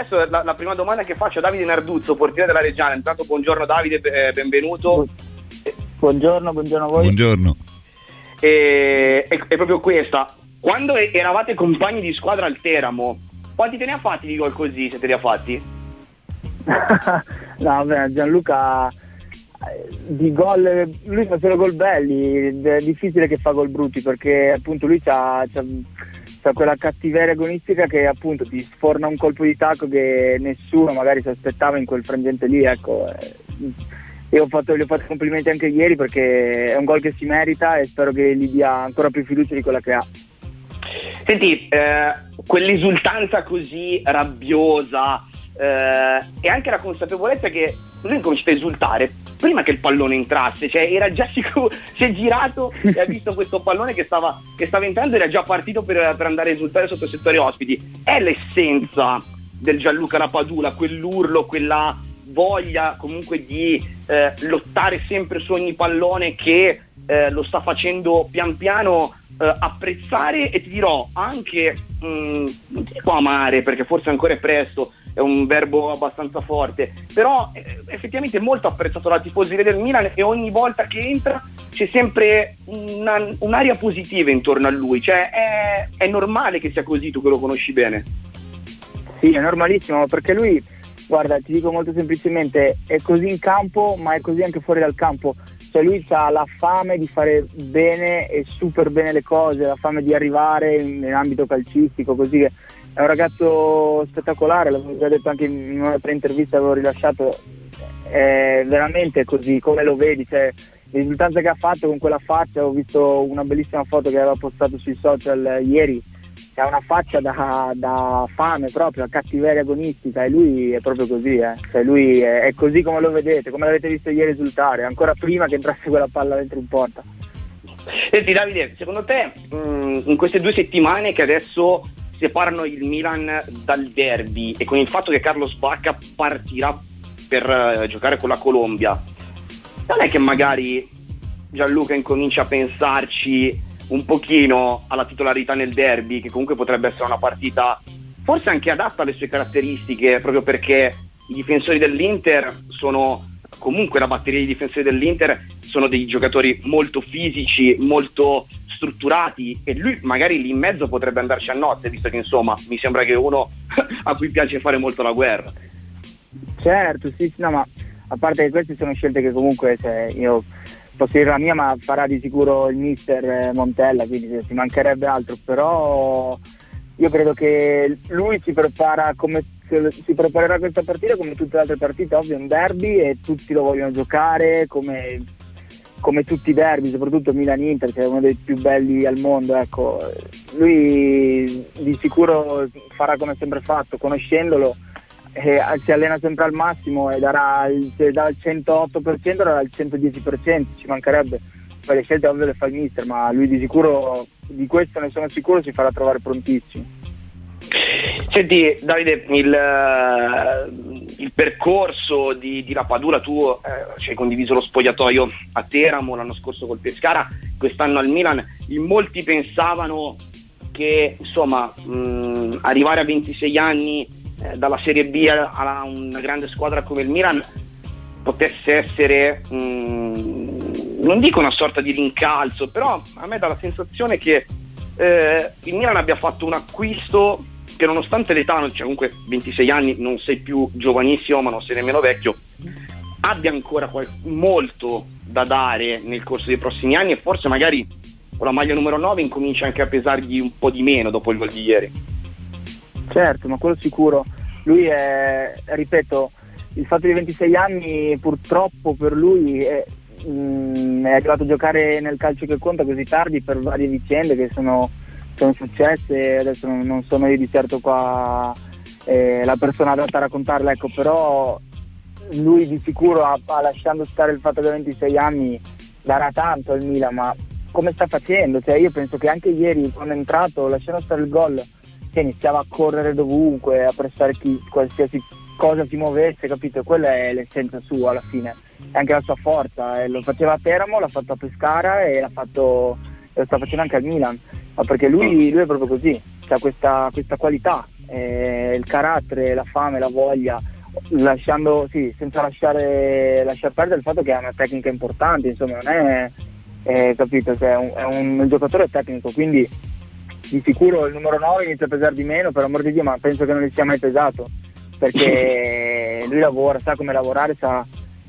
Adesso la, la, prima domanda che faccio a Davide Narduzzo, portiere della Reggiana. Intanto buongiorno Davide, eh, benvenuto. Buongiorno, buongiorno a voi. Buongiorno. E, è, è proprio questa. Quando eravate compagni di squadra al Teramo, quanti te ne ha fatti di gol così, se te li ha fatti? no, beh, Gianluca di gol, lui fa solo gol belli, è difficile che fa gol brutti perché appunto lui ha quella cattiveria agonistica che appunto ti sforna un colpo di tacco che nessuno magari si aspettava in quel frangente lì, ecco. Eh, io ho fatto, gli ho fatto complimenti anche ieri perché è un gol che si merita e spero che gli dia ancora più fiducia di quella che ha. Senti, eh, quell'esultanza così rabbiosa eh, e anche la consapevolezza che lui incomincia a esultare prima che il pallone entrasse, cioè era già sicuro, si è girato e ha visto questo pallone che stava, che stava entrando era già partito per, per, andare a esultare sotto il settore ospiti. È l'essenza del Gianluca Rapadula, quell'urlo, quella voglia comunque di eh, lottare sempre su ogni pallone che eh, lo sta facendo pian piano eh, apprezzare e ti dirò anche, mh, mm, non ti dico amare perché forse ancora è presto, è un verbo abbastanza forte, però eh, effettivamente è molto apprezzato dai tifosi del Milan e ogni volta che entra c'è sempre una, un'aria positiva intorno a lui, cioè è, è normale che sia così, tu che lo conosci bene. Sì, è normalissimo perché lui, guarda, ti dico molto semplicemente, è così in campo ma è così anche fuori dal campo cioè lui ha la fame di fare bene e super bene le cose, la fame di arrivare in, in ambito calcistico, così che è un ragazzo spettacolare, l'avevo già detto anche in un'altra intervista che avevo rilasciato, è veramente così come lo vedi, cioè, risultanza che ha fatto con quella faccia, ho visto una bellissima foto che aveva postato sui social ieri, ha una faccia da, da fame proprio, da cattiveria agonistica e lui è proprio così, eh. cioè lui è, è, così come lo vedete, come l'avete visto ieri risultare, ancora prima che entrasse quella palla dentro in porta. Senti Davide, secondo te mh, in queste due settimane che adesso separano il Milan dal derby e con il fatto che Carlos Bacca partirà per uh, giocare con la Colombia, non è che magari Gianluca incomincia a pensarci un pochino alla titolarità nel derby, che comunque potrebbe essere una partita forse anche adatta alle sue caratteristiche, proprio perché i difensori dell'Inter sono comunque la batteria di difensori dell'Inter sono dei giocatori molto fisici, molto strutturati e lui magari lì in mezzo potrebbe andarci a nozze, visto che insomma mi sembra che uno a cui piace fare molto la guerra. Certo, sì, no, ma a parte che queste sono scelte che comunque cioè, io posso dire la mia, ma farà di sicuro il mister eh, Montella, quindi ci mancherebbe altro, però io credo che lui si prepara come si preparerà questa partita come tutte le altre partite, ovvio è un derby e tutti lo vogliono giocare come come tutti i derby, soprattutto Milan-Inter, che è uno dei più belli al mondo, ecco, lui di sicuro farà come sempre fatto, conoscendolo, eh, si allena sempre al massimo e darà il, dal 108% darà il 110%, ci mancherebbe. Poi le scelte ovvio le fa il mister, ma lui di sicuro, di questo ne sono sicuro, si farà trovare prontissimo. Senti Davide, il, il percorso di, di Rapadura, tu uh, ci hai condiviso lo spogliatoio a Teramo l'anno scorso col Pescara, quest'anno al Milan, in molti pensavano che insomma mh, arrivare a 26 anni eh, dalla Serie B a, una grande squadra come il Milan potesse essere, mh, non dico una sorta di rincalzo, però a me dà la sensazione che eh, il Milan abbia fatto un acquisto che nonostante l'età, cioè comunque 26 anni, non sei più giovanissimo ma non sei nemmeno vecchio, abbia ancora qual- molto da dare nel corso dei prossimi anni e forse magari con la maglia numero 9 incomincia anche a pesargli un po' di meno dopo il gol di ieri. Certo, ma quello sicuro. Lui è, ripeto, il fatto di 26 anni purtroppo per lui è, mh, mm, è arrivato a giocare nel calcio che conta così tardi per varie vicende che sono sono successe, adesso non, sono io di certo qua eh, la persona adatta a raccontarla, ecco, però lui di sicuro ha, ha lasciando stare il fatto che ha 26 anni darà tanto al Milan, ma come sta facendo? Cioè, io penso che anche ieri quando è entrato, lasciando stare il gol, cioè, iniziava a correre dovunque, a prestare chi, qualsiasi cosa si muovesse, capito? Quella è l'essenza sua alla fine, è anche la sua forza. E lo faceva a Teramo, l'ha fatto a Pescara e l'ha fatto, lo sta facendo anche al Milan ma perché lui, lui è proprio così, ha questa, questa, qualità, eh, il carattere, la fame, la voglia, lasciando, sì, senza lasciare, lasciar perdere il fatto che ha una tecnica importante, insomma non è, è capito, cioè, è, un, è un giocatore tecnico, quindi di sicuro il numero 9 inizia a pesare di meno, per amor di Dio, ma penso che non gli sia mai pesato, perché lui lavora, sa come lavorare, sa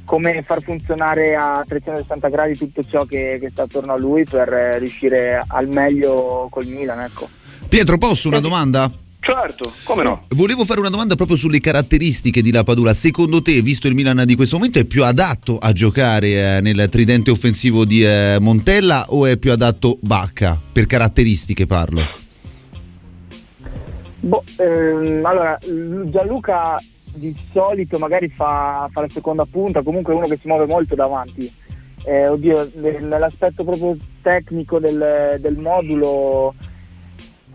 come far funzionare a 360 gradi tutto ciò che, che sta attorno a lui per riuscire al meglio col Milan. Ecco. Pietro, posso una domanda? Certo, come no? Volevo fare una domanda proprio sulle caratteristiche di Lapadula. Secondo te, visto il Milan di questo momento, è più adatto a giocare eh, nel tridente offensivo di eh, Montella o è più adatto Bacca? Per caratteristiche parlo. Boh, ehm, allora, Gianluca di solito magari fa, fa, la seconda punta, comunque uno che si muove molto davanti. Eh, oddio, nell'aspetto proprio tecnico del, del modulo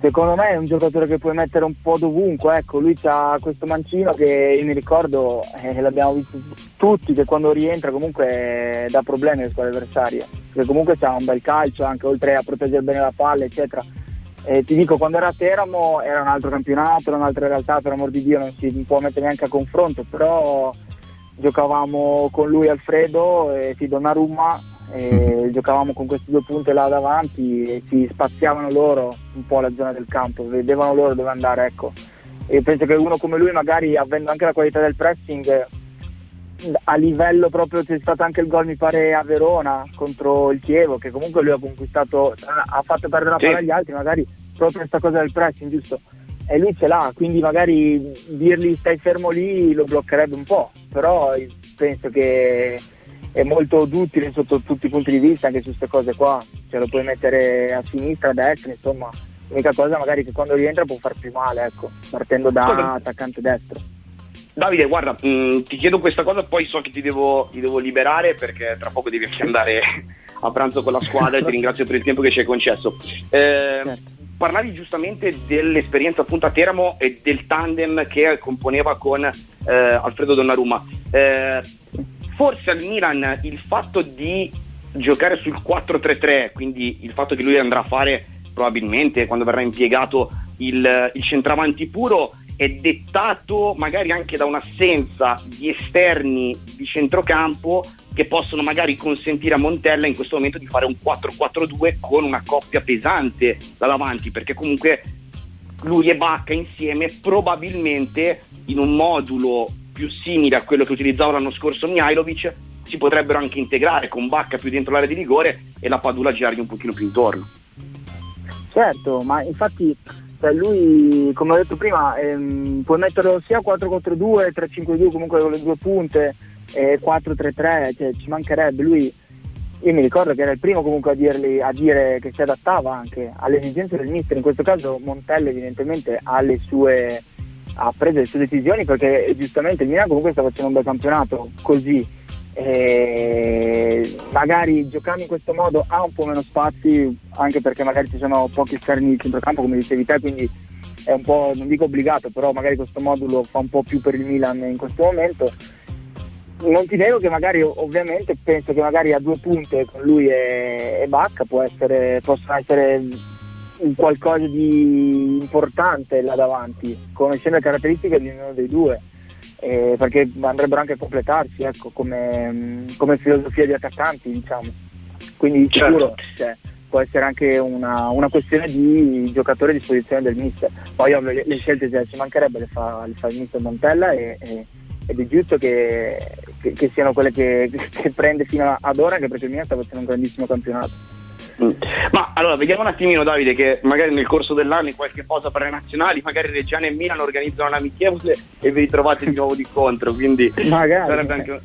secondo me è un giocatore che puoi mettere un po' dovunque, ecco, lui ha questo mancino che io mi ricordo, eh, l'abbiamo visto tutti, che quando rientra comunque dà problemi alle squadre avversarie, perché comunque ha un bel calcio, anche oltre a proteggere bene la palla, eccetera. E ti dico, quando era a Teramo era un altro campionato, era un'altra realtà, per amor di Dio non si può mettere neanche a confronto, però giocavamo con lui Alfredo e sì, Donnarumma e giocavamo con questi due punti là davanti e si spaziavano loro un po' la zona del campo, vedevano loro dove andare, ecco. E penso che uno come lui, magari avendo anche la qualità del pressing, a livello proprio c'è stato anche il gol mi pare a Verona contro il Chievo, che comunque lui ha conquistato, ha fatto perdere la palla agli altri, magari proprio questa cosa del pressing, giusto? E lui ce l'ha, quindi magari dirgli stai fermo lì lo bloccherebbe un po', però penso che è molto utile sotto tutti i punti di vista anche su queste cose qua, cioè lo puoi mettere a sinistra, a destra, insomma, l'unica cosa magari che quando rientra può far più male, ecco, partendo da attaccante destro. Davide, guarda, mh, mm, ti chiedo questa cosa, poi so che ti devo, ti devo, liberare perché tra poco devi anche andare a pranzo con la squadra e ti ringrazio per il tempo che ci hai concesso. Eh, certo. Parlavi giustamente dell'esperienza appunto a Teramo e del tandem che componeva con eh, Alfredo Donnarumma. Eh, forse al Milan il fatto di giocare sul 4-3-3, quindi il fatto che lui andrà a fare probabilmente quando verrà impiegato il, il centravanti puro è dettato magari anche da un'assenza di esterni di centrocampo che possono magari consentire a Montella in questo momento di fare un 4-4-2 con una coppia pesante da davanti perché comunque lui e Bacca insieme probabilmente in un modulo più simile a quello che utilizzava l'anno scorso Mihailovic si potrebbero anche integrare con Bacca più dentro l'area di rigore e la Padula girargli un pochino più intorno. Certo, ma infatti cioè lui, come ho detto prima, ehm, puoi metterlo sia 4-4-2, 3-5-2 comunque con le due punte, eh, 4-3-3, cioè ci mancherebbe. Lui, io mi ricordo che era il primo comunque a, dirli, a dire che si adattava anche alle esigenze del mister, in questo caso Montella evidentemente ha le sue ha preso le sue decisioni perché giustamente il Milan comunque sta facendo un bel campionato così e magari giocando in questo modo ha un po' meno spazi anche perché magari ci sono pochi esterni di centrocampo come dicevi te quindi è un po' non dico obbligato però magari questo modulo fa un po' più per il Milan in questo momento. Non ti nego che magari ovviamente penso che magari a due punte con lui e, e Bacca può essere, possono essere qualcosa di importante là davanti, conoscendo le caratteristiche di ognuno dei due, eh, perché andrebbero anche a completarsi ecco, come, come, filosofia di attaccanti, diciamo. Quindi certo. sicuro cioè, può essere anche una, una, questione di giocatore a disposizione del mister. Poi ovvio, le, le scelte cioè, ci mancherebbe le fa, le fa il mister Montella e, e, ed è giusto che, che, che siano quelle che, che prende fino ad ora, anche perché il Milan sta facendo un grandissimo campionato. Ma allora vediamo un attimino Davide che magari nel corso dell'anno in qualche cosa per le nazionali magari Reggiana e Milan organizzano l'amichevole e vi ritrovate di nuovo di contro quindi magari. sarebbe anche,